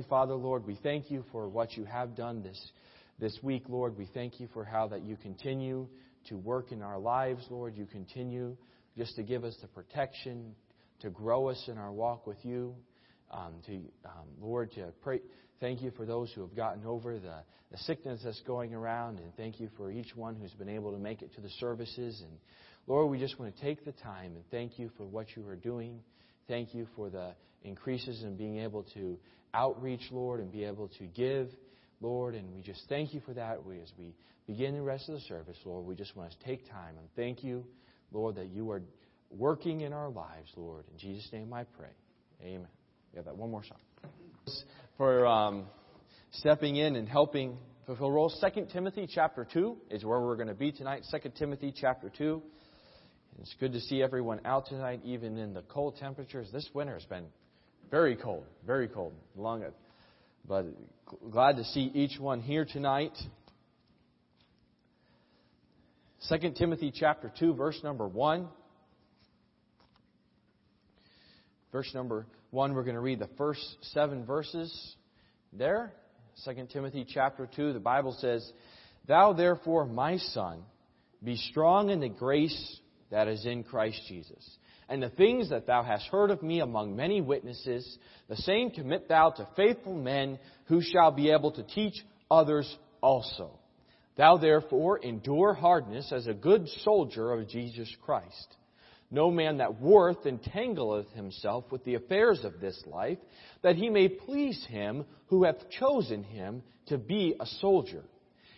Heavenly Father, Lord, we thank you for what you have done this, this week, Lord. We thank you for how that you continue to work in our lives, Lord. You continue just to give us the protection, to grow us in our walk with you. Um, to um, Lord, to pray. Thank you for those who have gotten over the, the sickness that's going around, and thank you for each one who's been able to make it to the services. And Lord, we just want to take the time and thank you for what you are doing. Thank you for the increases in being able to outreach, Lord, and be able to give, Lord. And we just thank you for that. We, as we begin the rest of the service, Lord, we just want to take time and thank you, Lord, that you are working in our lives, Lord. In Jesus' name I pray. Amen. We have that one more song. For um, stepping in and helping fulfill roles. 2 Timothy chapter 2 is where we're going to be tonight. 2 Timothy chapter 2. It's good to see everyone out tonight, even in the cold temperatures. This winter has been very cold, very cold. Long, but glad to see each one here tonight. 2 Timothy chapter 2, verse number 1. Verse number 1, we're going to read the first seven verses there. 2 Timothy chapter 2, the Bible says, Thou therefore, my son, be strong in the grace that is in Christ Jesus. And the things that thou hast heard of me among many witnesses, the same commit thou to faithful men who shall be able to teach others also. Thou therefore endure hardness as a good soldier of Jesus Christ. No man that warreth entangleth himself with the affairs of this life, that he may please him who hath chosen him to be a soldier.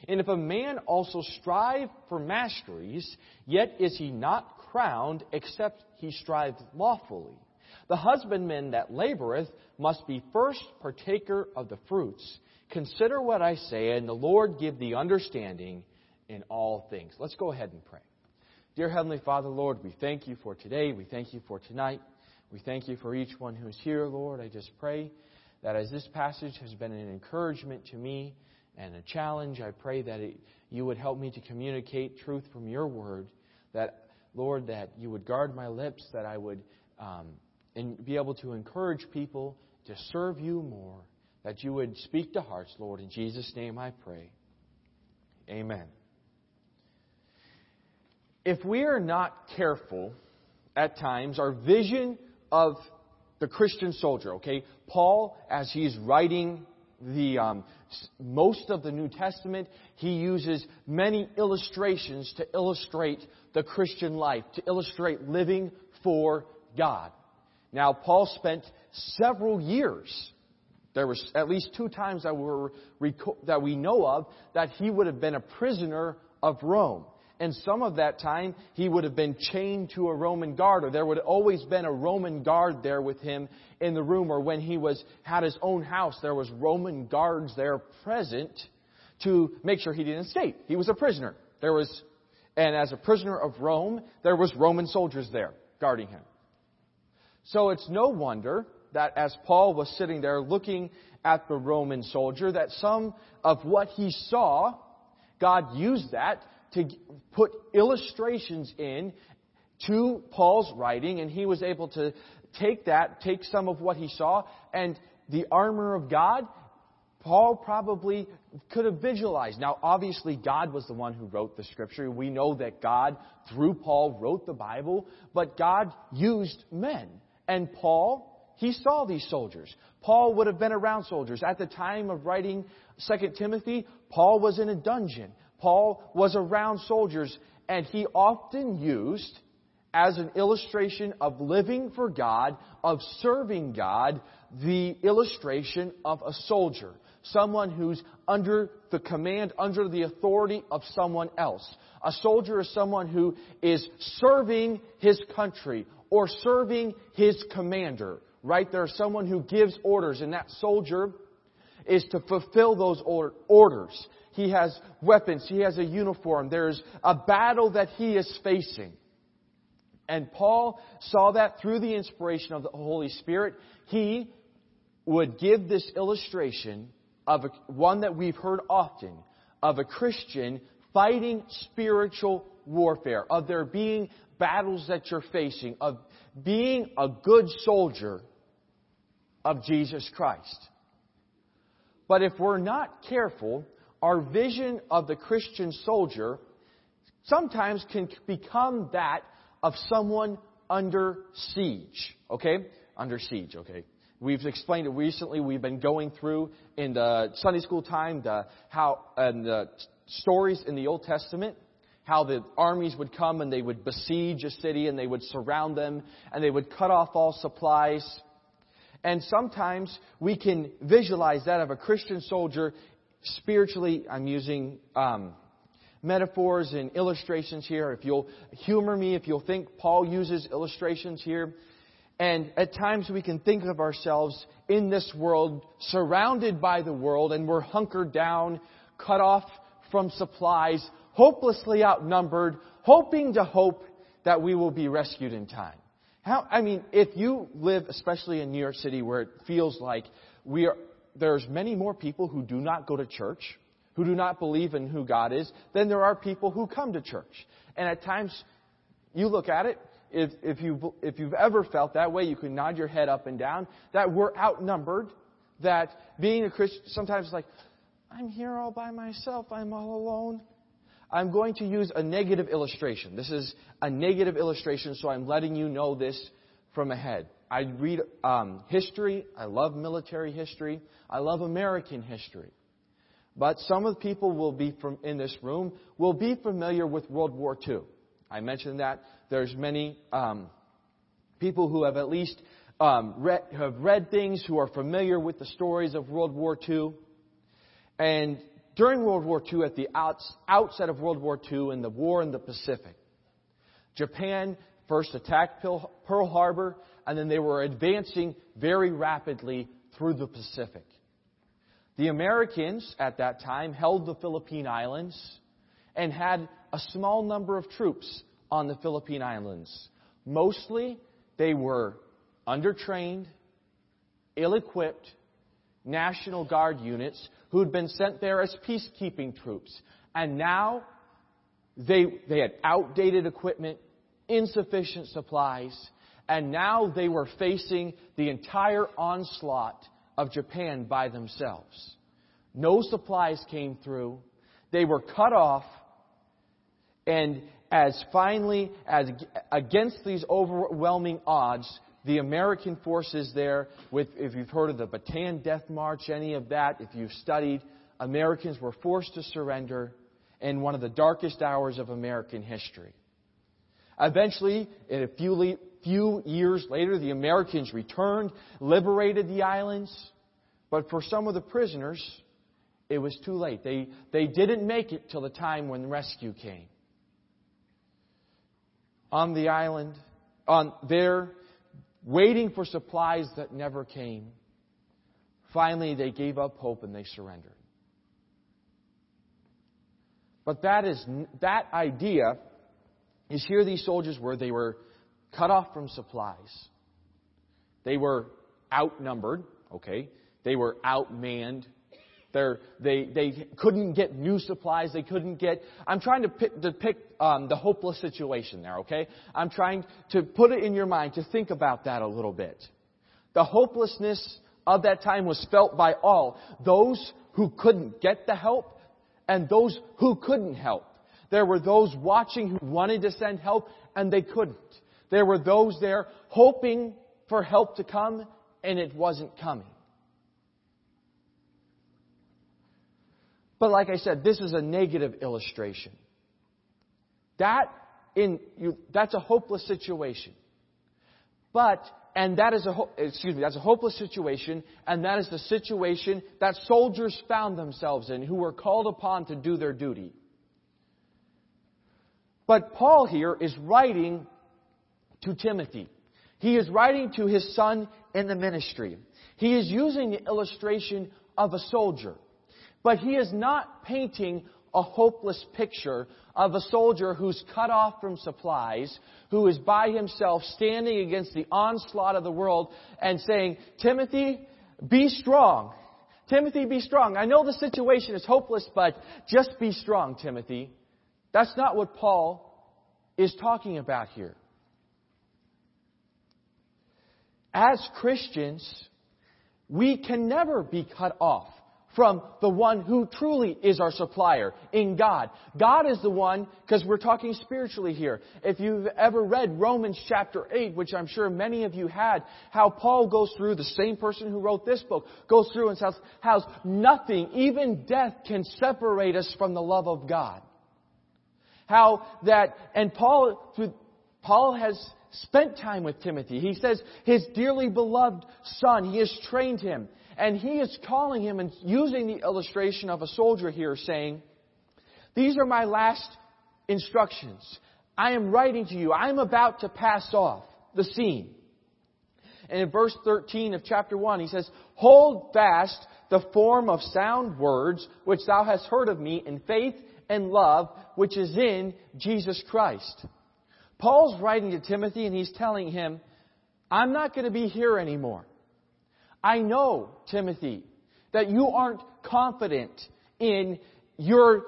And if a man also strive for masteries, yet is he not crowned except he strive lawfully. The husbandman that laboreth must be first partaker of the fruits. Consider what I say, and the Lord give thee understanding in all things. Let's go ahead and pray. Dear Heavenly Father, Lord, we thank you for today. We thank you for tonight. We thank you for each one who's here, Lord. I just pray that as this passage has been an encouragement to me and a challenge, I pray that it, you would help me to communicate truth from your word. That, Lord, that you would guard my lips, that I would um, and be able to encourage people to serve you more, that you would speak to hearts, Lord. In Jesus' name I pray. Amen. If we are not careful at times, our vision of the Christian soldier, okay, Paul, as he's writing the um, most of the New Testament, he uses many illustrations to illustrate the Christian life, to illustrate living for God. Now, Paul spent several years. There was at least two times that, were, that we know of that he would have been a prisoner of Rome. And some of that time, he would have been chained to a Roman guard, or there would have always been a Roman guard there with him in the room, or when he was had his own house, there was Roman guards there present to make sure he didn't escape. He was a prisoner. There was, and as a prisoner of Rome, there was Roman soldiers there guarding him. So it's no wonder that as Paul was sitting there looking at the Roman soldier, that some of what he saw, God used that to put illustrations in to Paul's writing, and he was able to take that, take some of what he saw, and the armor of God, Paul probably could have visualized. Now, obviously, God was the one who wrote the scripture. We know that God, through Paul, wrote the Bible, but God used men. And Paul, he saw these soldiers. Paul would have been around soldiers. At the time of writing 2 Timothy, Paul was in a dungeon. Paul was around soldiers, and he often used as an illustration of living for God, of serving God, the illustration of a soldier. Someone who's under the command, under the authority of someone else. A soldier is someone who is serving his country or serving his commander. Right? There's someone who gives orders, and that soldier is to fulfill those orders. He has weapons. He has a uniform. There's a battle that he is facing. And Paul saw that through the inspiration of the Holy Spirit. He would give this illustration of a, one that we've heard often of a Christian fighting spiritual warfare, of there being battles that you're facing, of being a good soldier of Jesus Christ. But if we're not careful, our vision of the Christian soldier sometimes can become that of someone under siege. Okay? Under siege, okay? We've explained it recently. We've been going through in the Sunday school time the how and the stories in the Old Testament how the armies would come and they would besiege a city and they would surround them and they would cut off all supplies. And sometimes we can visualize that of a Christian soldier spiritually. I'm using um, metaphors and illustrations here. If you'll humor me, if you'll think Paul uses illustrations here. And at times we can think of ourselves in this world, surrounded by the world, and we're hunkered down, cut off from supplies, hopelessly outnumbered, hoping to hope that we will be rescued in time. How, I mean, if you live, especially in New York City, where it feels like we are, there's many more people who do not go to church, who do not believe in who God is, than there are people who come to church. And at times, you look at it, if, if, you, if you've ever felt that way, you can nod your head up and down, that we're outnumbered, that being a Christian, sometimes like, I'm here all by myself, I'm all alone. I'm going to use a negative illustration. This is a negative illustration, so I'm letting you know this from ahead. I read um, history. I love military history. I love American history. But some of the people will be from in this room will be familiar with World War II. I mentioned that there's many um, people who have at least um, read, have read things who are familiar with the stories of World War II. And during World War II, at the outset of World War II and the war in the Pacific, Japan first attacked Pearl Harbor, and then they were advancing very rapidly through the Pacific. The Americans at that time held the Philippine Islands and had a small number of troops on the Philippine Islands. Mostly, they were undertrained, ill equipped, National Guard units who'd been sent there as peacekeeping troops. And now they, they had outdated equipment, insufficient supplies, and now they were facing the entire onslaught of Japan by themselves. No supplies came through. They were cut off. And as finally, as against these overwhelming odds, the American forces there, with, if you've heard of the Bataan Death March, any of that, if you've studied, Americans were forced to surrender in one of the darkest hours of American history. Eventually, in a few, few years later, the Americans returned, liberated the islands, but for some of the prisoners, it was too late. They, they didn't make it till the time when rescue came. On the island, on there, waiting for supplies that never came. Finally, they gave up hope and they surrendered. But that is that idea is here these soldiers were they were cut off from supplies. They were outnumbered, okay? They were outmanned. They're, they they couldn't get new supplies. They couldn't get. I'm trying to pick, depict um, the hopeless situation there. Okay, I'm trying to put it in your mind to think about that a little bit. The hopelessness of that time was felt by all those who couldn't get the help and those who couldn't help. There were those watching who wanted to send help and they couldn't. There were those there hoping for help to come and it wasn't coming. But like I said, this is a negative illustration. That in you, that's a hopeless situation. But and that is a excuse me, that's a hopeless situation, and that is the situation that soldiers found themselves in who were called upon to do their duty. But Paul here is writing to Timothy. He is writing to his son in the ministry. He is using the illustration of a soldier. But he is not painting a hopeless picture of a soldier who's cut off from supplies, who is by himself standing against the onslaught of the world and saying, Timothy, be strong. Timothy, be strong. I know the situation is hopeless, but just be strong, Timothy. That's not what Paul is talking about here. As Christians, we can never be cut off from the one who truly is our supplier in God. God is the one, because we're talking spiritually here. If you've ever read Romans chapter 8, which I'm sure many of you had, how Paul goes through, the same person who wrote this book, goes through and says how nothing, even death, can separate us from the love of God. How that, and Paul, Paul has spent time with Timothy. He says his dearly beloved son, he has trained him. And he is calling him and using the illustration of a soldier here saying, These are my last instructions. I am writing to you. I am about to pass off the scene. And in verse 13 of chapter 1, he says, Hold fast the form of sound words which thou hast heard of me in faith and love which is in Jesus Christ. Paul's writing to Timothy and he's telling him, I'm not going to be here anymore. I know, Timothy, that you aren't confident in your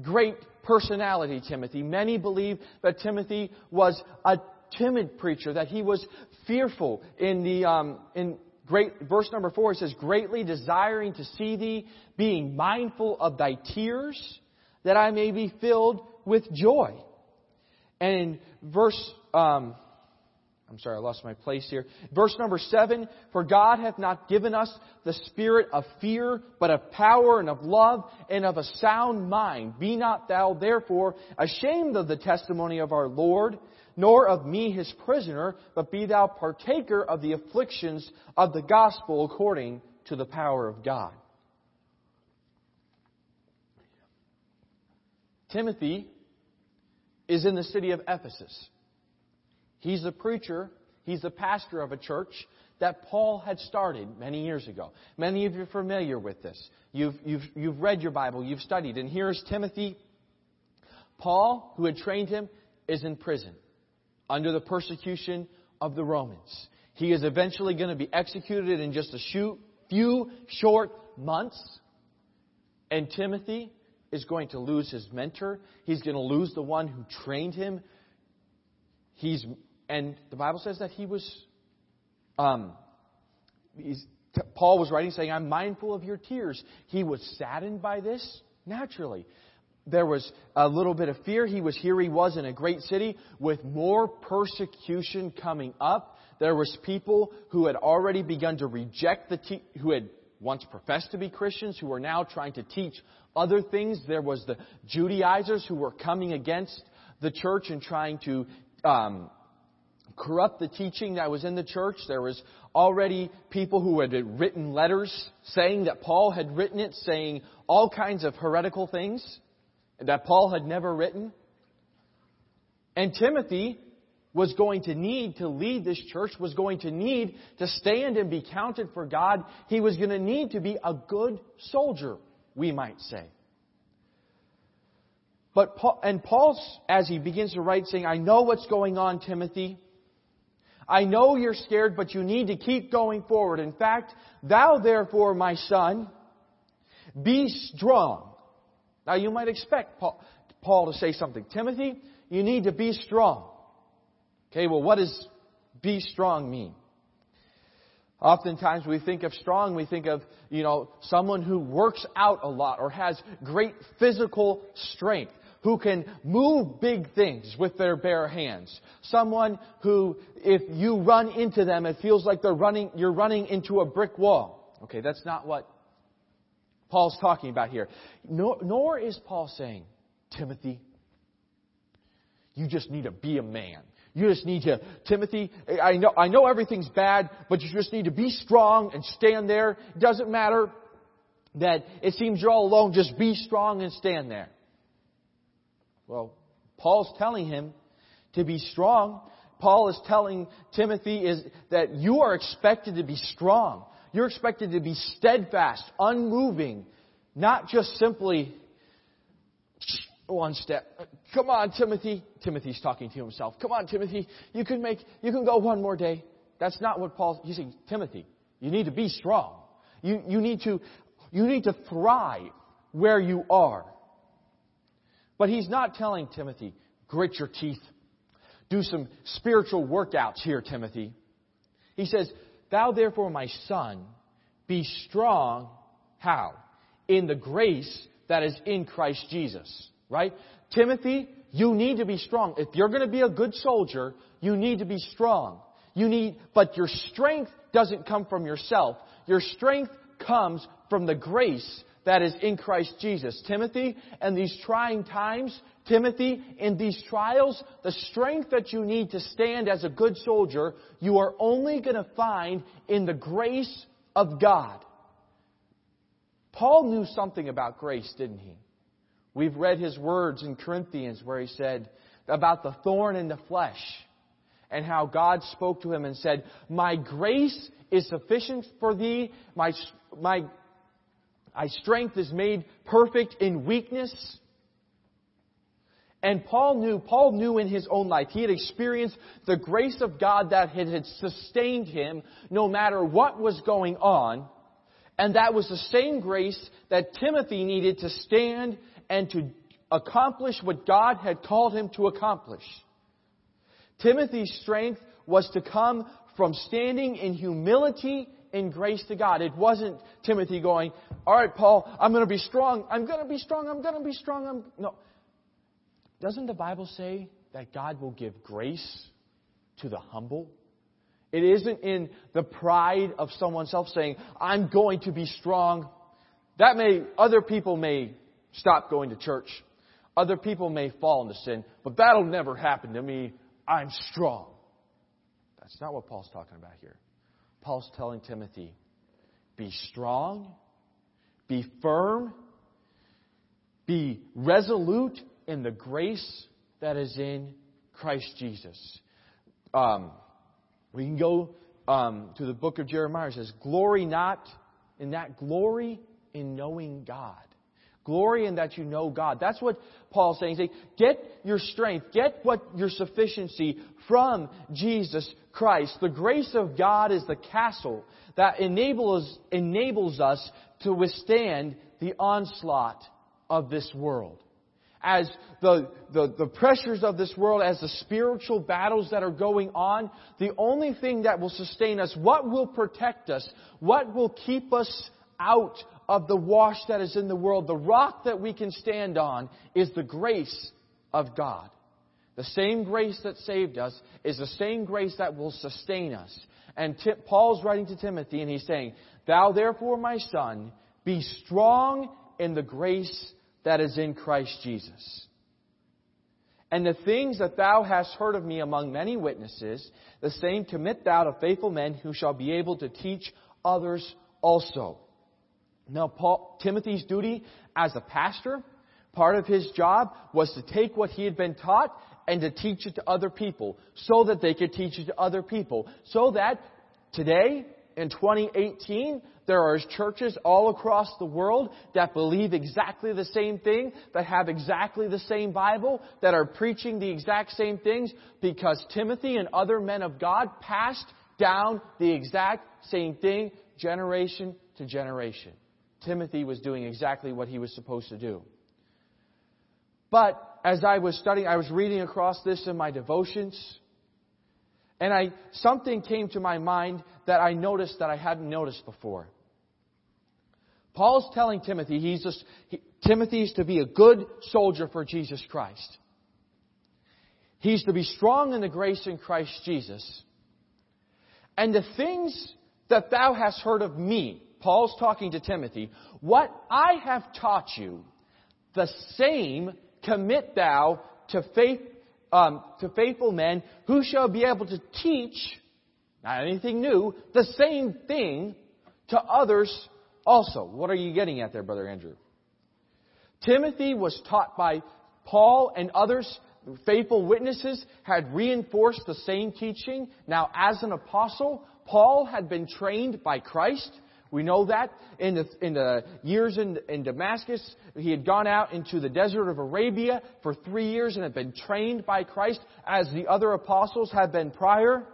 great personality, Timothy. Many believe that Timothy was a timid preacher, that he was fearful. In the um, in great verse number four, it says, "Greatly desiring to see thee, being mindful of thy tears, that I may be filled with joy." And verse um, I'm sorry, I lost my place here. Verse number seven, for God hath not given us the spirit of fear, but of power and of love and of a sound mind. Be not thou therefore ashamed of the testimony of our Lord, nor of me his prisoner, but be thou partaker of the afflictions of the gospel according to the power of God. Timothy is in the city of Ephesus. He's the preacher, he's the pastor of a church that Paul had started many years ago. Many of you are familiar with this. You've, you've, you've read your Bible, you've studied. And here's Timothy. Paul, who had trained him, is in prison under the persecution of the Romans. He is eventually going to be executed in just a few short months. And Timothy is going to lose his mentor. He's going to lose the one who trained him. He's and the Bible says that he was, um, Paul was writing saying, I'm mindful of your tears. He was saddened by this, naturally. There was a little bit of fear. He was here, he was in a great city with more persecution coming up. There was people who had already begun to reject the, te- who had once professed to be Christians, who were now trying to teach other things. There was the Judaizers who were coming against the church and trying to um, corrupt the teaching that was in the church. There was already people who had written letters saying that Paul had written it, saying all kinds of heretical things that Paul had never written. And Timothy was going to need to lead this church, was going to need to stand and be counted for God. He was going to need to be a good soldier, we might say. But Paul, and Paul, as he begins to write, saying, I know what's going on, Timothy. I know you're scared, but you need to keep going forward. In fact, thou therefore, my son, be strong. Now you might expect Paul, Paul to say something. Timothy, you need to be strong. Okay, well what does be strong mean? Oftentimes we think of strong, we think of, you know, someone who works out a lot or has great physical strength who can move big things with their bare hands. Someone who, if you run into them, it feels like they're running, you're running into a brick wall. Okay, that's not what Paul's talking about here. Nor, nor is Paul saying, Timothy, you just need to be a man. You just need to, Timothy, I know, I know everything's bad, but you just need to be strong and stand there. It doesn't matter that it seems you're all alone. Just be strong and stand there. Well, Paul's telling him to be strong. Paul is telling Timothy is that you are expected to be strong. You're expected to be steadfast, unmoving, not just simply one step. Come on, Timothy. Timothy's talking to himself. Come on, Timothy. You can make, you can go one more day. That's not what Paul, he's saying, Timothy, you need to be strong. You, you need to, you need to thrive where you are. But he's not telling Timothy, grit your teeth. Do some spiritual workouts here, Timothy. He says, Thou therefore, my son, be strong How? In the grace that is in Christ Jesus. Right? Timothy, you need to be strong. If you're going to be a good soldier, you need to be strong. You need, but your strength doesn't come from yourself. Your strength comes from the grace that is in Christ Jesus. Timothy, in these trying times, Timothy, in these trials, the strength that you need to stand as a good soldier, you are only going to find in the grace of God. Paul knew something about grace, didn't he? We've read his words in Corinthians where he said about the thorn in the flesh and how God spoke to him and said, My grace is sufficient for thee. My, my, my strength is made perfect in weakness. And Paul knew, Paul knew in his own life, he had experienced the grace of God that had sustained him no matter what was going on. And that was the same grace that Timothy needed to stand and to accomplish what God had called him to accomplish. Timothy's strength was to come from standing in humility in grace to God. It wasn't Timothy going, all right, Paul, I'm going to be strong. I'm going to be strong. I'm going to be strong. I'm... No. Doesn't the Bible say that God will give grace to the humble? It isn't in the pride of someone self saying, I'm going to be strong. That may, other people may stop going to church. Other people may fall into sin, but that'll never happen to me. I'm strong. That's not what Paul's talking about here. Paul's telling Timothy, be strong, be firm, be resolute in the grace that is in Christ Jesus. Um, we can go um, to the book of Jeremiah. It says, Glory not in that glory in knowing God. Glory in that you know God. That's what Paul's saying. He's saying, get your strength, get what your sufficiency from Jesus Christ. The grace of God is the castle that enables, enables us to withstand the onslaught of this world. As the, the, the pressures of this world, as the spiritual battles that are going on, the only thing that will sustain us, what will protect us, what will keep us out of the wash that is in the world, the rock that we can stand on is the grace of God. The same grace that saved us is the same grace that will sustain us. And Paul's writing to Timothy and he's saying, Thou therefore, my son, be strong in the grace that is in Christ Jesus. And the things that thou hast heard of me among many witnesses, the same commit thou to faithful men who shall be able to teach others also. Now, Paul, Timothy's duty as a pastor, part of his job was to take what he had been taught and to teach it to other people so that they could teach it to other people. So that today, in 2018, there are churches all across the world that believe exactly the same thing, that have exactly the same Bible, that are preaching the exact same things because Timothy and other men of God passed down the exact same thing generation to generation. Timothy was doing exactly what he was supposed to do. But as I was studying, I was reading across this in my devotions, and I, something came to my mind that I noticed that I hadn't noticed before. Paul's telling Timothy he's just, he, Timothy's to be a good soldier for Jesus Christ. He's to be strong in the grace in Christ Jesus. And the things that thou hast heard of me, Paul's talking to Timothy, what I have taught you, the same commit thou to faith, um, to faithful men who shall be able to teach, not anything new, the same thing to others also. What are you getting at there, Brother Andrew? Timothy was taught by Paul and others, faithful witnesses, had reinforced the same teaching. Now, as an apostle, Paul had been trained by Christ. We know that in the, in the years in, in Damascus, he had gone out into the desert of Arabia for three years and had been trained by Christ as the other apostles had been prior.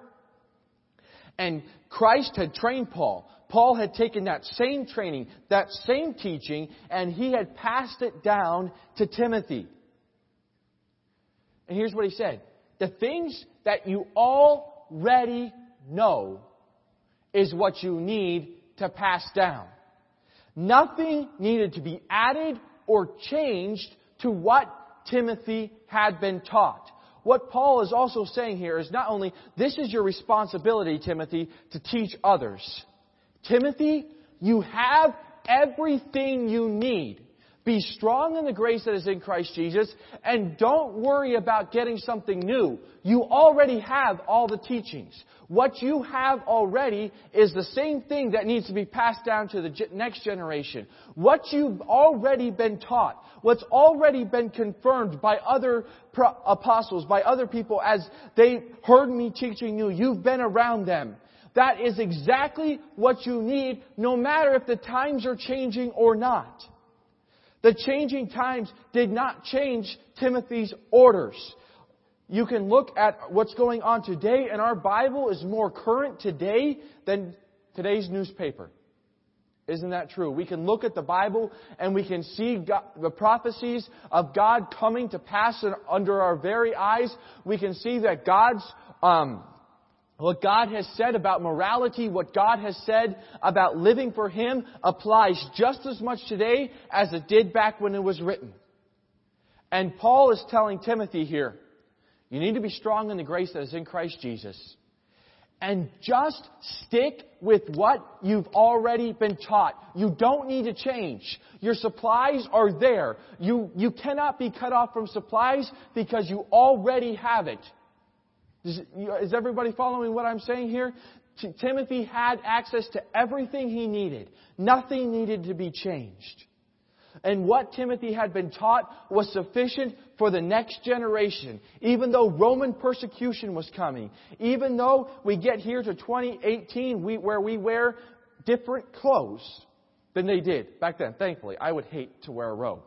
And Christ had trained Paul. Paul had taken that same training, that same teaching, and he had passed it down to Timothy. And here's what he said. The things that you already know is what you need to pass down. Nothing needed to be added or changed to what Timothy had been taught. What Paul is also saying here is not only, this is your responsibility, Timothy, to teach others. Timothy, you have everything you need. Be strong in the grace that is in Christ Jesus, and don't worry about getting something new. You already have all the teachings. What you have already is the same thing that needs to be passed down to the next generation. What you've already been taught, what's already been confirmed by other apostles, by other people as they heard me teaching you, you've been around them. That is exactly what you need, no matter if the times are changing or not. The changing times did not change Timothy's orders. You can look at what's going on today, and our Bible is more current today than today's newspaper. Isn't that true? We can look at the Bible and we can see God, the prophecies of God coming to pass under our very eyes. We can see that God's um, what God has said about morality, what God has said about living for Him applies just as much today as it did back when it was written. And Paul is telling Timothy here, you need to be strong in the grace that is in Christ Jesus. And just stick with what you've already been taught. You don't need to change. Your supplies are there. You, you cannot be cut off from supplies because you already have it. Is, is everybody following what I'm saying here? T- Timothy had access to everything he needed. Nothing needed to be changed. And what Timothy had been taught was sufficient for the next generation. Even though Roman persecution was coming, even though we get here to 2018 we, where we wear different clothes than they did back then. Thankfully, I would hate to wear a robe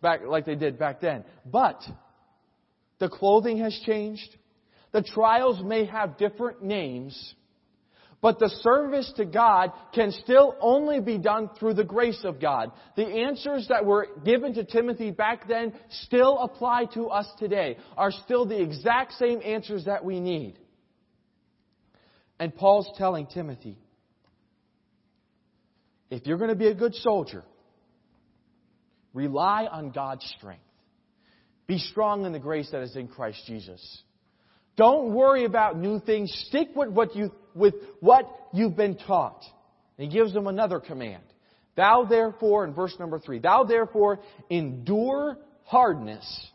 back like they did back then. But the clothing has changed. The trials may have different names, but the service to God can still only be done through the grace of God. The answers that were given to Timothy back then still apply to us today, are still the exact same answers that we need. And Paul's telling Timothy, if you're going to be a good soldier, rely on God's strength. Be strong in the grace that is in Christ Jesus. Don't worry about new things. Stick with what, you, with what you've been taught. And he gives them another command. Thou therefore, in verse number three, thou therefore endure hardness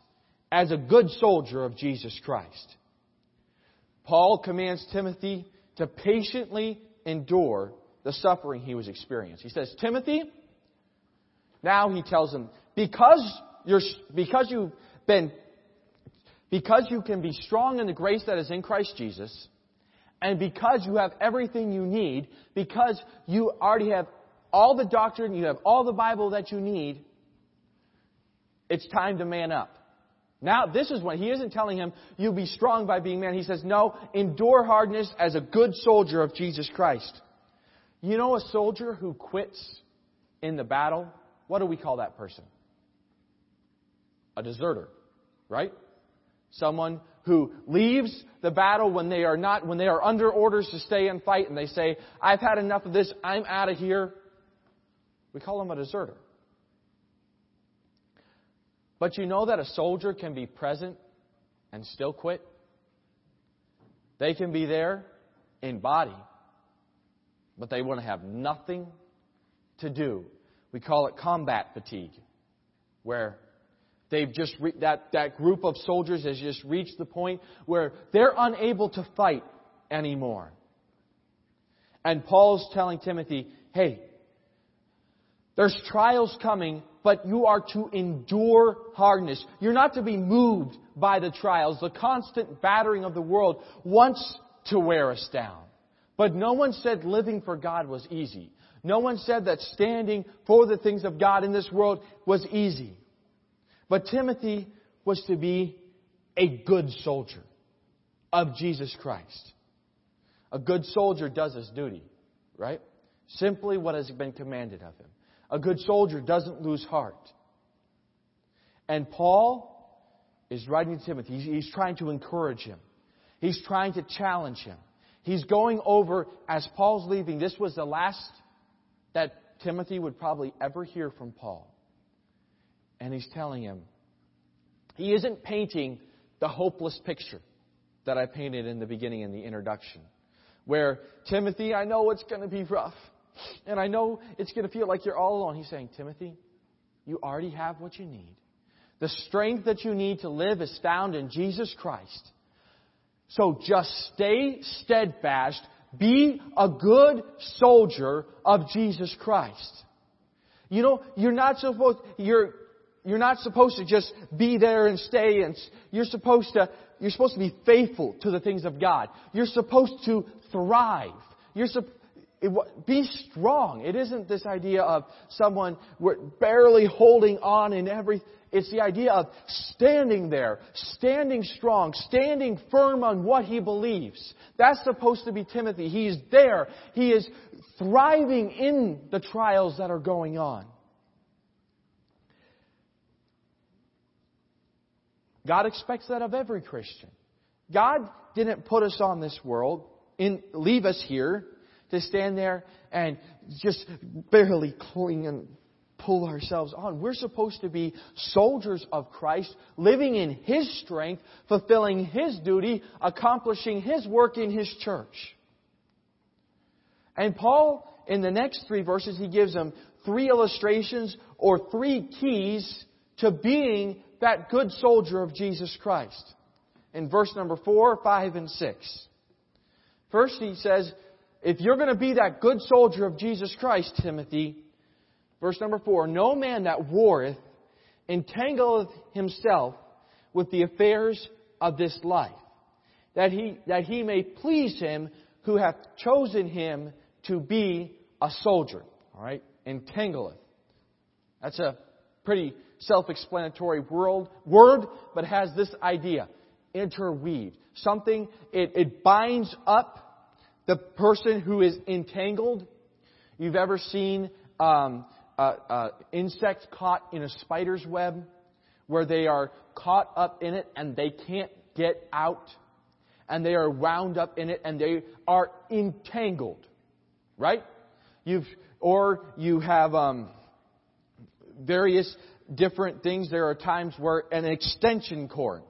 as a good soldier of Jesus Christ. Paul commands Timothy to patiently endure the suffering he was experiencing. He says, Timothy, now he tells him, because you're, because you've been because you can be strong in the grace that is in Christ Jesus, and because you have everything you need, because you already have all the doctrine, you have all the Bible that you need, it's time to man up. Now, this is when he isn't telling him, you'll be strong by being man. He says, no, endure hardness as a good soldier of Jesus Christ. You know a soldier who quits in the battle? What do we call that person? A deserter, right? Someone who leaves the battle when they are not, when they are under orders to stay and fight and they say, I've had enough of this, I'm out of here. We call them a deserter. But you know that a soldier can be present and still quit? They can be there in body, but they want to have nothing to do. We call it combat fatigue, where They've just re- that that group of soldiers has just reached the point where they're unable to fight anymore. And Paul's telling Timothy, "Hey, there's trials coming, but you are to endure hardness. You're not to be moved by the trials. The constant battering of the world wants to wear us down. But no one said living for God was easy. No one said that standing for the things of God in this world was easy. But Timothy was to be a good soldier of Jesus Christ. A good soldier does his duty, right? Simply what has been commanded of him. A good soldier doesn't lose heart. And Paul is writing to Timothy. He's, trying to encourage him. He's trying to challenge him. He's going over, as Paul's leaving, this was the last that Timothy would probably ever hear from Paul. And he's telling him, he isn't painting the hopeless picture that I painted in the beginning in the introduction. Where, Timothy, I know it's going to be rough. And I know it's going to feel like you're all alone. He's saying, Timothy, you already have what you need. The strength that you need to live is found in Jesus Christ. So just stay steadfast. Be a good soldier of Jesus Christ. You know, you're not supposed, you're, you're not supposed to just be there and stay and you're supposed to, you're supposed to be faithful to the things of God. You're supposed to thrive. You're supposed it, be strong. It isn't this idea of someone barely holding on in every. It's the idea of standing there, standing strong, standing firm on what he believes. That's supposed to be Timothy. He's there. He is thriving in the trials that are going on. God expects that of every Christian. God didn't put us on this world, and leave us here to stand there and just barely cling and pull ourselves on. We're supposed to be soldiers of Christ, living in His strength, fulfilling His duty, accomplishing His work in His church. And Paul, in the next three verses, he gives them three illustrations or three keys to being that good soldier of Jesus Christ. In verse number four, five, and six. First, he says, if you're going to be that good soldier of Jesus Christ, Timothy, verse number four, no man that warreth entangleth himself with the affairs of this life, that he, that he may please him who hath chosen him to be a soldier. All right? Entangleth. That's a pretty self-explanatory word, word, but has this idea. Interweaved. Something, it, it binds up the person who is entangled. You've ever seen um, uh, uh, insects caught in a spider's web where they are caught up in it and they can't get out and they are wound up in it and they are entangled. Right? You've, or you have um, various different things. There are times where an extension cord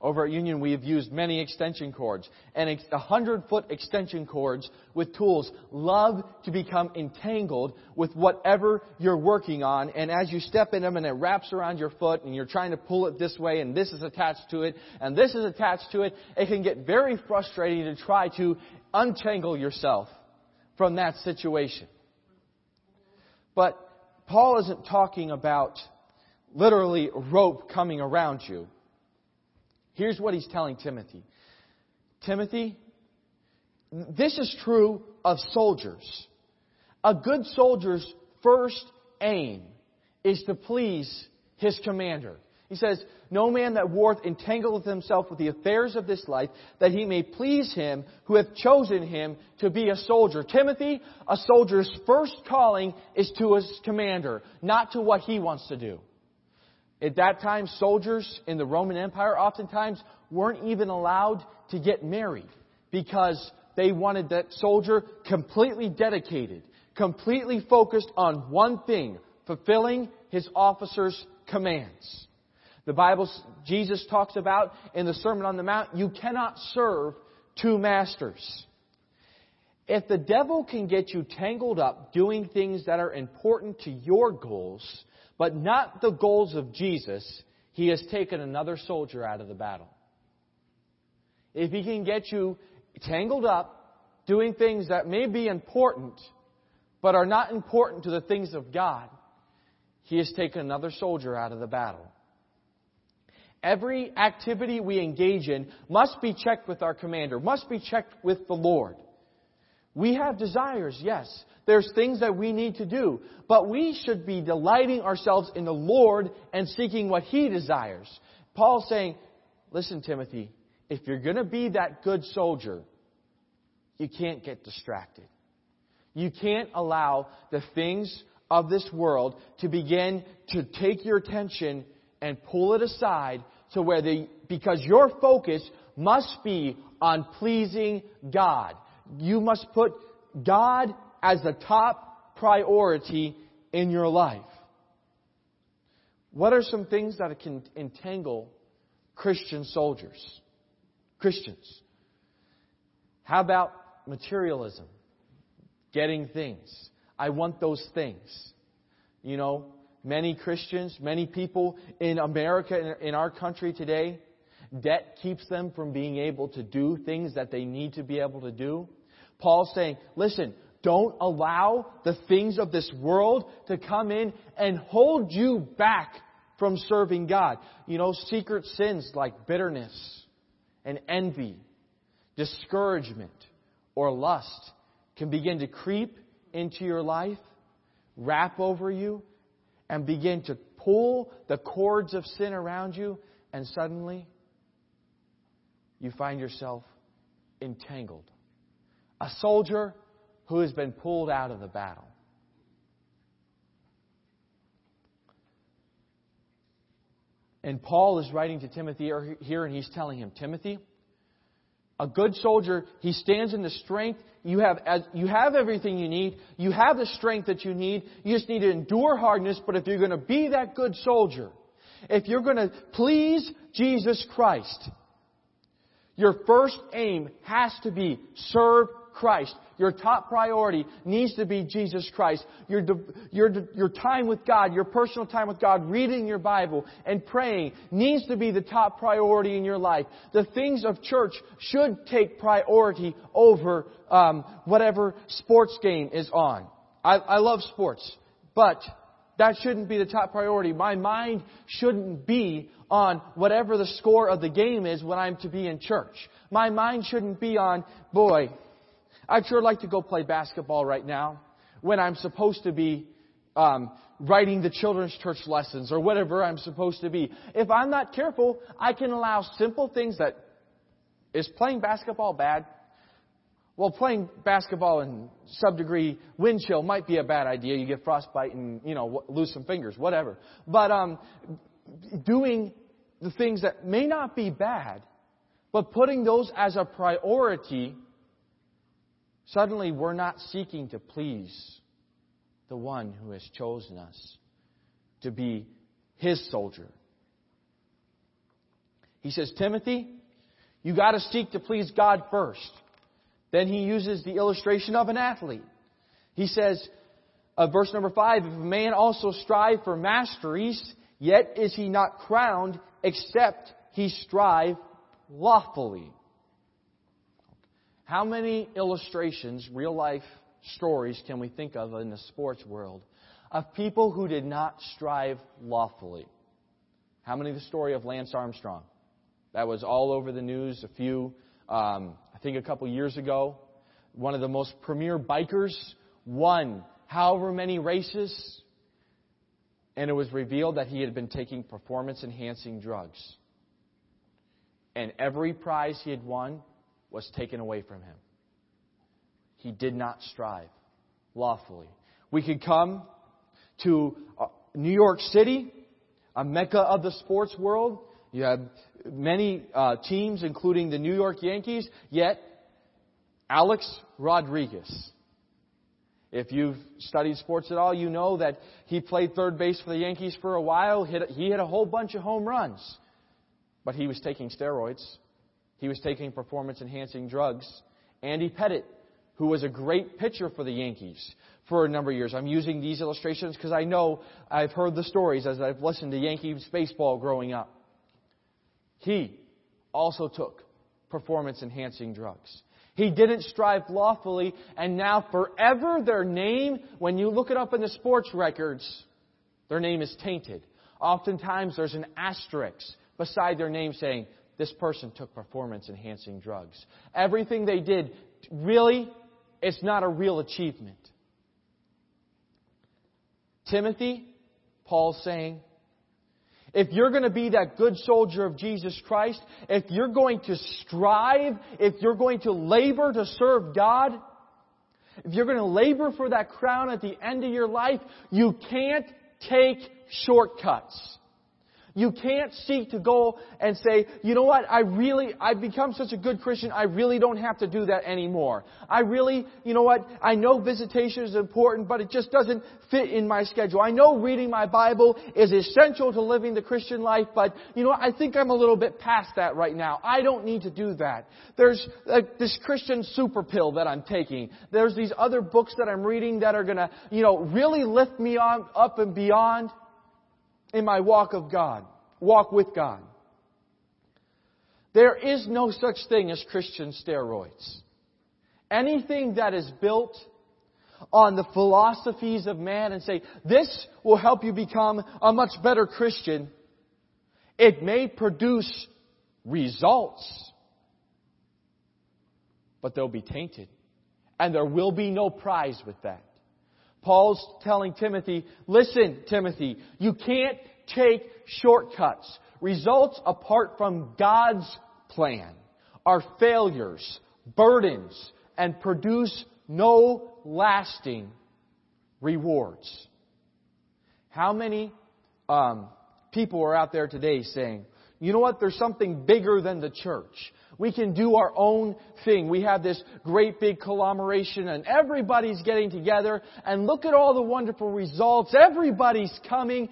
over at Union, we have used many extension cords. And a hundred foot extension cords with tools love to become entangled with whatever you're working on. And as you step in them and it wraps around your foot and you're trying to pull it this way and this is attached to it and this is attached to it, it can get very frustrating to try to untangle yourself from that situation. But Paul isn't talking about literally rope coming around you. Here's what he's telling Timothy Timothy, this is true of soldiers. A good soldier's first aim is to please his commander. He says, No man that warreth entangleth himself with the affairs of this life, that he may please him who hath chosen him to be a soldier. Timothy, a soldier's first calling is to his commander, not to what he wants to do. At that time, soldiers in the Roman Empire oftentimes weren't even allowed to get married because they wanted that soldier completely dedicated, completely focused on one thing, fulfilling his officer's commands. The Bible, Jesus talks about in the Sermon on the Mount, you cannot serve two masters. If the devil can get you tangled up doing things that are important to your goals, but not the goals of Jesus, he has taken another soldier out of the battle. If he can get you tangled up doing things that may be important, but are not important to the things of God, he has taken another soldier out of the battle. Every activity we engage in must be checked with our commander, must be checked with the Lord. We have desires, yes. There's things that we need to do. But we should be delighting ourselves in the Lord and seeking what He desires. Paul's saying, listen, Timothy, if you're going to be that good soldier, you can't get distracted. You can't allow the things of this world to begin to take your attention and pull it aside to where they, because your focus must be on pleasing God. You must put God as the top priority in your life? What are some things that can entangle Christian soldiers? Christians. How about materialism? Getting things. I want those things. You know, many Christians, many people in America, in our country today, debt keeps them from being able to do things that they need to be able to do. Paul's saying, listen, don't allow the things of this world to come in and hold you back from serving God. You know, secret sins like bitterness and envy, discouragement, or lust can begin to creep into your life, wrap over you, and begin to pull the cords of sin around you, and suddenly you find yourself entangled. A soldier who has been pulled out of the battle. And Paul is writing to Timothy here, and he's telling him, Timothy, a good soldier, he stands in the strength. You have, you have everything you need. You have the strength that you need. You just need to endure hardness. But if you're going to be that good soldier, if you're going to please Jesus Christ, your first aim has to be serve Christ. Your top priority needs to be Jesus Christ. Your, your, your time with God, your personal time with God, reading your Bible and praying needs to be the top priority in your life. The things of church should take priority over um, whatever sports game is on. I, I love sports, but that shouldn't be the top priority. My mind shouldn't be on whatever the score of the game is when I'm to be in church. My mind shouldn't be on, boy, I'd sure like to go play basketball right now when I'm supposed to be um, writing the children's church lessons or whatever I'm supposed to be. If I'm not careful, I can allow simple things that is playing basketball bad? Well, playing basketball in sub degree wind chill might be a bad idea. You get frostbite and you know lose some fingers, whatever. But um, doing the things that may not be bad, but putting those as a priority Suddenly, we're not seeking to please the one who has chosen us to be his soldier. He says, Timothy, you got to seek to please God first. Then he uses the illustration of an athlete. He says, uh, verse number five, if a man also strive for masteries, yet is he not crowned except he strive lawfully. How many illustrations, real life stories, can we think of in the sports world of people who did not strive lawfully? How many the story of Lance Armstrong? That was all over the news a few, um, I think a couple years ago. One of the most premier bikers won however many races, and it was revealed that he had been taking performance enhancing drugs. And every prize he had won was taken away from him. He did not strive lawfully. We could come to uh, New York City, a mecca of the sports world. You have many uh, teams, including the New York Yankees, yet Alex Rodriguez. If you've studied sports at all, you know that he played third base for the Yankees for a while. He hit a whole bunch of home runs. But he was taking steroids. He was taking performance enhancing drugs. Andy Pettitte, who was a great pitcher for the Yankees for a number of years. I'm using these illustrations because I know I've heard the stories as I've listened to Yankees baseball growing up. He also took performance enhancing drugs. He didn't strive lawfully, and now forever their name, when you look it up in the sports records, their name is tainted. Oftentimes there's an asterisk beside their name saying, this person took performance enhancing drugs. Everything they did, really, it's not a real achievement. Timothy, Paul's saying, if you're going to be that good soldier of Jesus Christ, if you're going to strive, if you're going to labor to serve God, if you're going to labor for that crown at the end of your life, you can't take shortcuts. You can't seek to go and say, you know what, I really, I've become such a good Christian, I really don't have to do that anymore. I really, you know what, I know visitation is important, but it just doesn't fit in my schedule. I know reading my Bible is essential to living the Christian life, but you know I think I'm a little bit past that right now. I don't need to do that. There's uh, this Christian super pill that I'm taking. There's these other books that I'm reading that are gonna, you know, really lift me on, up and beyond in my walk of God, walk with God. There is no such thing as Christian steroids. Anything that is built on the philosophies of man and say, this will help you become a much better Christian, it may produce results, but they'll be tainted. And there will be no prize with that. Paul's telling Timothy, listen, Timothy, you can't take shortcuts. Results apart from God's plan are failures, burdens, and produce no lasting rewards. How many um, people are out there today saying, you know what, there's something bigger than the church. We can do our own thing. We have this great big conglomeration and everybody's getting together and look at all the wonderful results. Everybody's coming.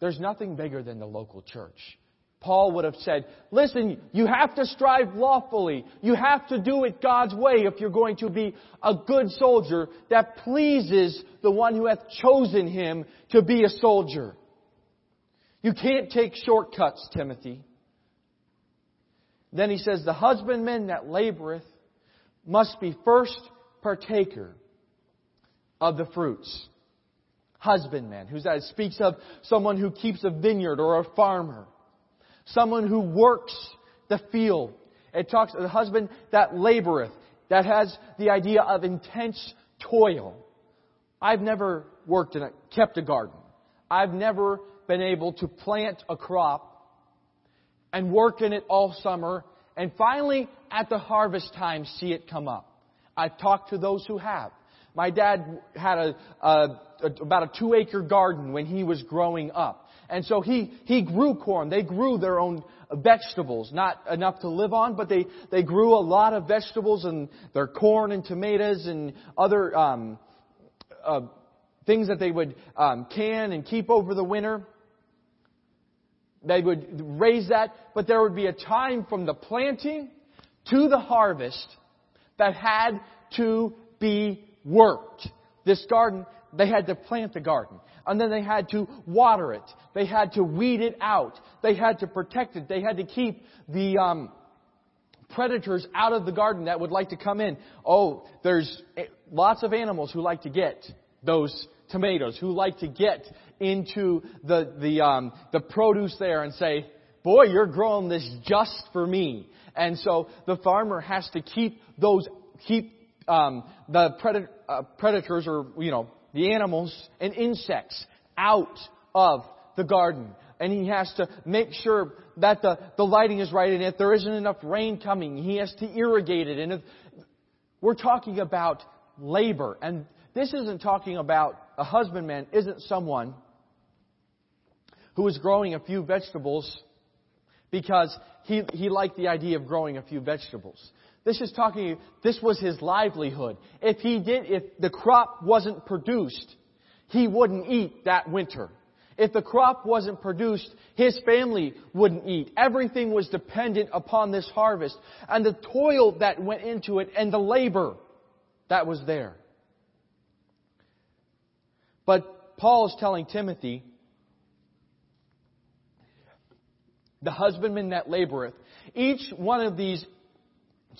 There's nothing bigger than the local church. Paul would have said, listen, you have to strive lawfully. You have to do it God's way if you're going to be a good soldier that pleases the one who hath chosen him to be a soldier. You can't take shortcuts, Timothy. Then he says, The husbandman that laboreth must be first partaker of the fruits. Husbandman, who that speaks of someone who keeps a vineyard or a farmer. Someone who works the field. It talks of the husband that laboreth, that has the idea of intense toil. I've never worked in a, kept a garden. I've never been able to plant a crop and work in it all summer, and finally, at the harvest time, see it come up. I've talked to those who have. My dad had a, a, a, about a two acre garden when he was growing up. And so he, he grew corn. They grew their own vegetables. Not enough to live on, but they, they grew a lot of vegetables and their corn and tomatoes and other, um, uh, things that they would um, can and keep over the winter. They would raise that, but there would be a time from the planting to the harvest that had to be worked. This garden, they had to plant the garden. And then they had to water it. They had to weed it out. They had to protect it. They had to keep the um, predators out of the garden that would like to come in. Oh, there's eh, lots of animals who like to get those tomatoes, who like to get into the, the, um, the produce there and say, boy, you're growing this just for me. And so the farmer has to keep those, keep um, the predat- uh, predators or, you know, the animals and insects out of the garden. And he has to make sure that the, the lighting is right and if there isn't enough rain coming, he has to irrigate it. And if, we're talking about labor. And this isn't talking about a husbandman isn't someone who was growing a few vegetables because he, he liked the idea of growing a few vegetables. This is talking, this was his livelihood. If he did, if the crop wasn't produced, he wouldn't eat that winter. If the crop wasn't produced, his family wouldn't eat. Everything was dependent upon this harvest and the toil that went into it and the labor that was there. But Paul is telling Timothy, the husbandman that laboreth. Each one of these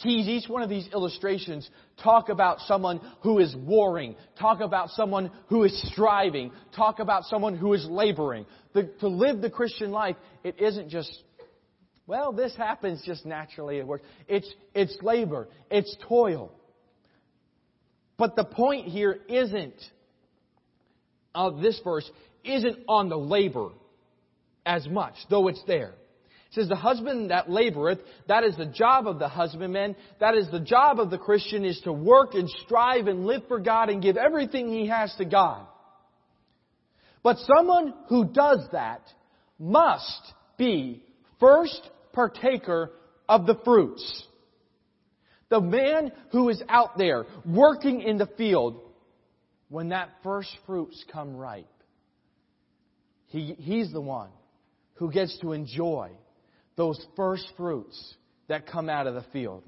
keys, each one of these illustrations talk about someone who is warring, talk about someone who is striving, talk about someone who is laboring. The, to live the Christian life, it isn't just, well, this happens just naturally at work. It's, it's labor, it's toil. But the point here isn't, of this verse, isn't on the labor as much, though it's there. It says, the husband that laboreth, that is the job of the husbandman, that is the job of the Christian, is to work and strive and live for God and give everything he has to God. But someone who does that must be first partaker of the fruits. The man who is out there working in the field, when that first fruits come ripe, he, he's the one who gets to enjoy those first fruits that come out of the field.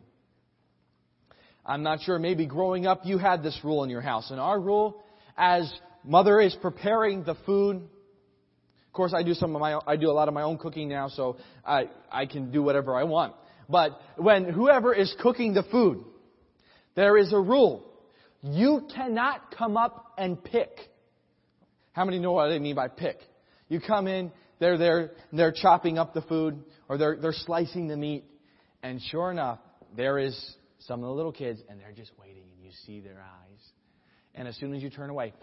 I'm not sure, maybe growing up you had this rule in your house. And our rule, as mother is preparing the food, of course I do some of my, I do a lot of my own cooking now, so I, I can do whatever I want. But when whoever is cooking the food, there is a rule. You cannot come up and pick. How many know what I mean by pick? You come in, they're there, they're chopping up the food, or they're, they're slicing the meat, and sure enough, there is some of the little kids, and they're just waiting, and you see their eyes. And as soon as you turn away,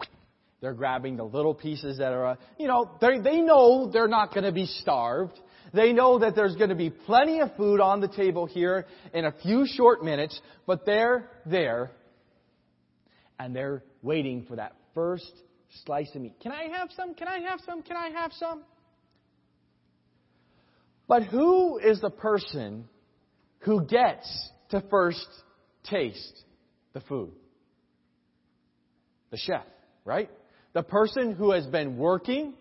they're grabbing the little pieces that are, uh, you know, they they know they're not going to be starved. They know that there's going to be plenty of food on the table here in a few short minutes, but they're there, and they're waiting for that first slice of meat. Can I have some? Can I have some? Can I have some? But who is the person who gets to first taste the food? The chef, right? The person who has been working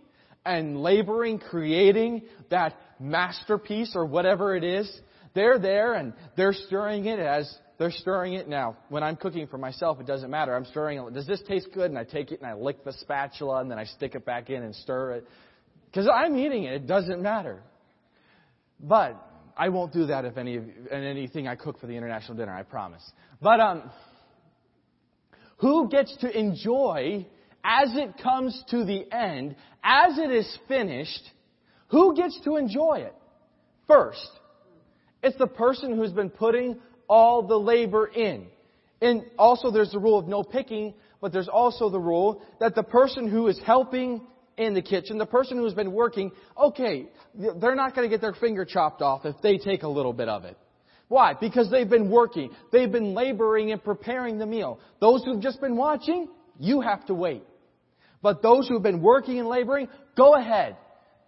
and laboring, creating that masterpiece or whatever it is. They're there and they're stirring it as they're stirring it now. When I'm cooking for myself, it doesn't matter. I'm stirring it. Does this taste good? And I take it and I lick the spatula and then I stick it back in and stir it. Because I'm eating it. It doesn't matter. But I won't do that if any in anything I cook for the international dinner, I promise. But um, who gets to enjoy as it comes to the end, as it is finished, who gets to enjoy it? First, it's the person who's been putting all the labor in. And also there's the rule of no picking, but there's also the rule that the person who is helping in the kitchen, the person who's been working, okay, they're not going to get their finger chopped off if they take a little bit of it. Why? Because they've been working. They've been laboring and preparing the meal. Those who've just been watching, you have to wait. But those who've been working and laboring, go ahead.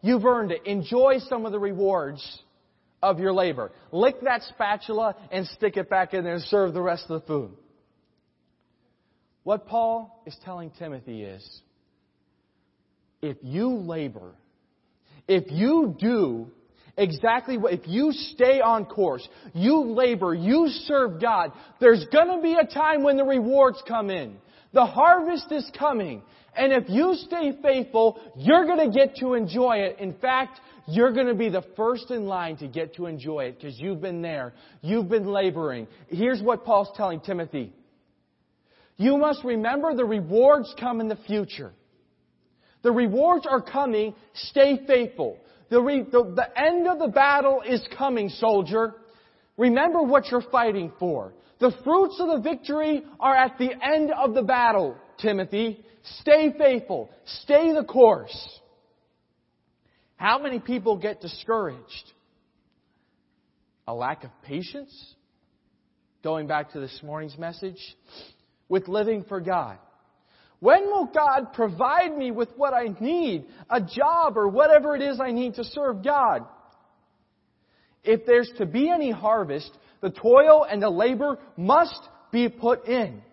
You've earned it. Enjoy some of the rewards of your labor. Lick that spatula and stick it back in there and serve the rest of the food. What Paul is telling Timothy is, if you labor, if you do exactly what, if you stay on course, you labor, you serve God, there's gonna be a time when the rewards come in. The harvest is coming. And if you stay faithful, you're gonna get to enjoy it. In fact, you're gonna be the first in line to get to enjoy it because you've been there. You've been laboring. Here's what Paul's telling Timothy. You must remember the rewards come in the future. The rewards are coming. Stay faithful. The, re, the, the end of the battle is coming, soldier. Remember what you're fighting for. The fruits of the victory are at the end of the battle, Timothy. Stay faithful. Stay the course. How many people get discouraged? A lack of patience? Going back to this morning's message, with living for God. When will God provide me with what I need? A job or whatever it is I need to serve God? If there's to be any harvest, the toil and the labor must be put in.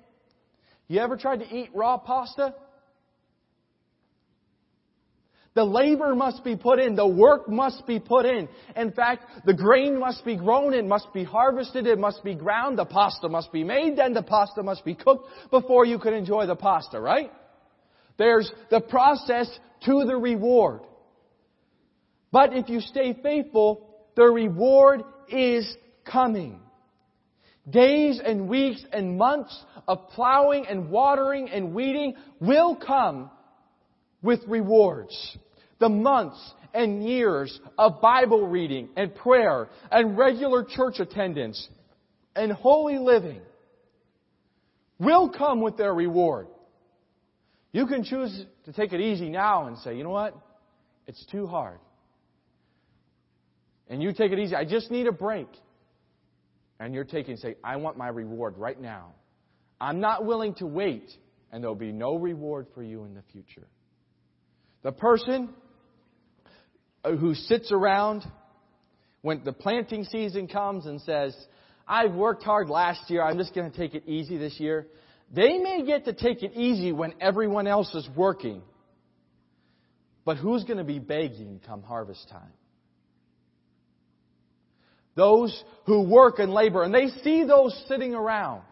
You ever tried to eat raw pasta? The labor must be put in. The work must be put in. In fact, the grain must be grown. It must be harvested. It must be ground. The pasta must be made. Then the pasta must be cooked before you can enjoy the pasta, right? There's the process to the reward. But if you stay faithful, the reward is coming. Days and weeks and months of plowing and watering and weeding will come with rewards the months and years of Bible reading and prayer and regular church attendance and holy living will come with their reward. You can choose to take it easy now and say, you know what? It's too hard. And you take it easy. I just need a break. And you're taking, say, I want my reward right now. I'm not willing to wait, and there'll be no reward for you in the future. The person who sits around when the planting season comes and says, I've worked hard last year, I'm just going to take it easy this year. They may get to take it easy when everyone else is working. But who's going to be begging come harvest time? Those who work and labor, and they see those sitting around.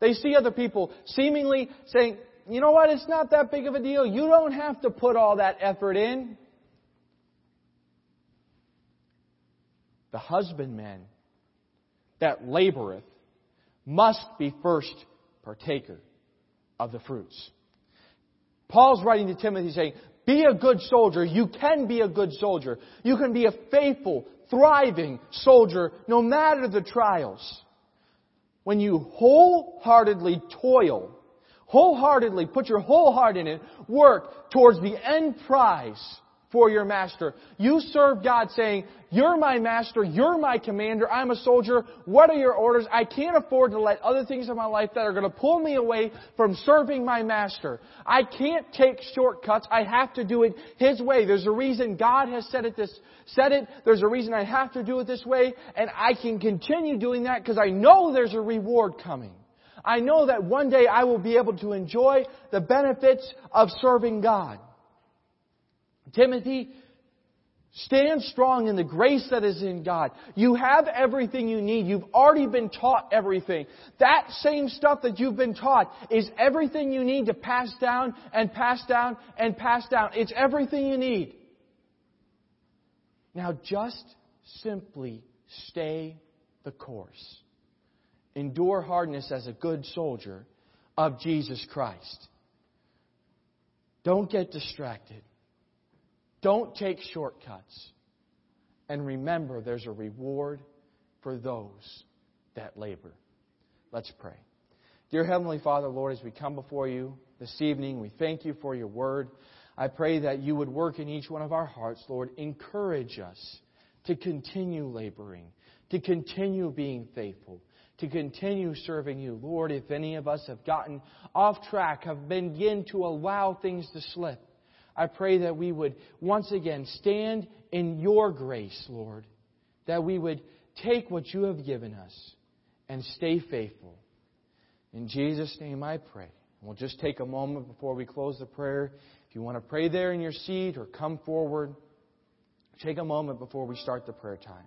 They see other people seemingly saying, you know what, it's not that big of a deal. You don't have to put all that effort in. The husbandman that laboreth must be first partaker of the fruits. Paul's writing to Timothy saying, be a good soldier. You can be a good soldier. You can be a faithful, thriving soldier no matter the trials. When you wholeheartedly toil, wholeheartedly put your whole heart in it, work towards the end prize for your master. You serve God saying, You're my master, you're my commander, I'm a soldier, what are your orders? I can't afford to let other things in my life that are going to pull me away from serving my master. I can't take shortcuts, I have to do it His way. There's a reason God has said it this, said it, there's a reason I have to do it this way, and I can continue doing that because I know there's a reward coming. I know that one day I will be able to enjoy the benefits of serving God. Timothy, stand strong in the grace that is in God. You have everything you need. You've already been taught everything. That same stuff that you've been taught is everything you need to pass down and pass down and pass down. It's everything you need. Now just simply stay the course. Endure hardness as a good soldier of Jesus Christ. Don't get distracted. Don't take shortcuts. And remember, there's a reward for those that labor. Let's pray. Dear Heavenly Father, Lord, as we come before you this evening, we thank you for your word. I pray that you would work in each one of our hearts, Lord. Encourage us to continue laboring, to continue being faithful, to continue serving you. Lord, if any of us have gotten off track, have begun to allow things to slip, I pray that we would once again stand in your grace, Lord, that we would take what you have given us and stay faithful. In Jesus' name I pray. We'll just take a moment before we close the prayer. If you want to pray there in your seat or come forward, take a moment before we start the prayer time.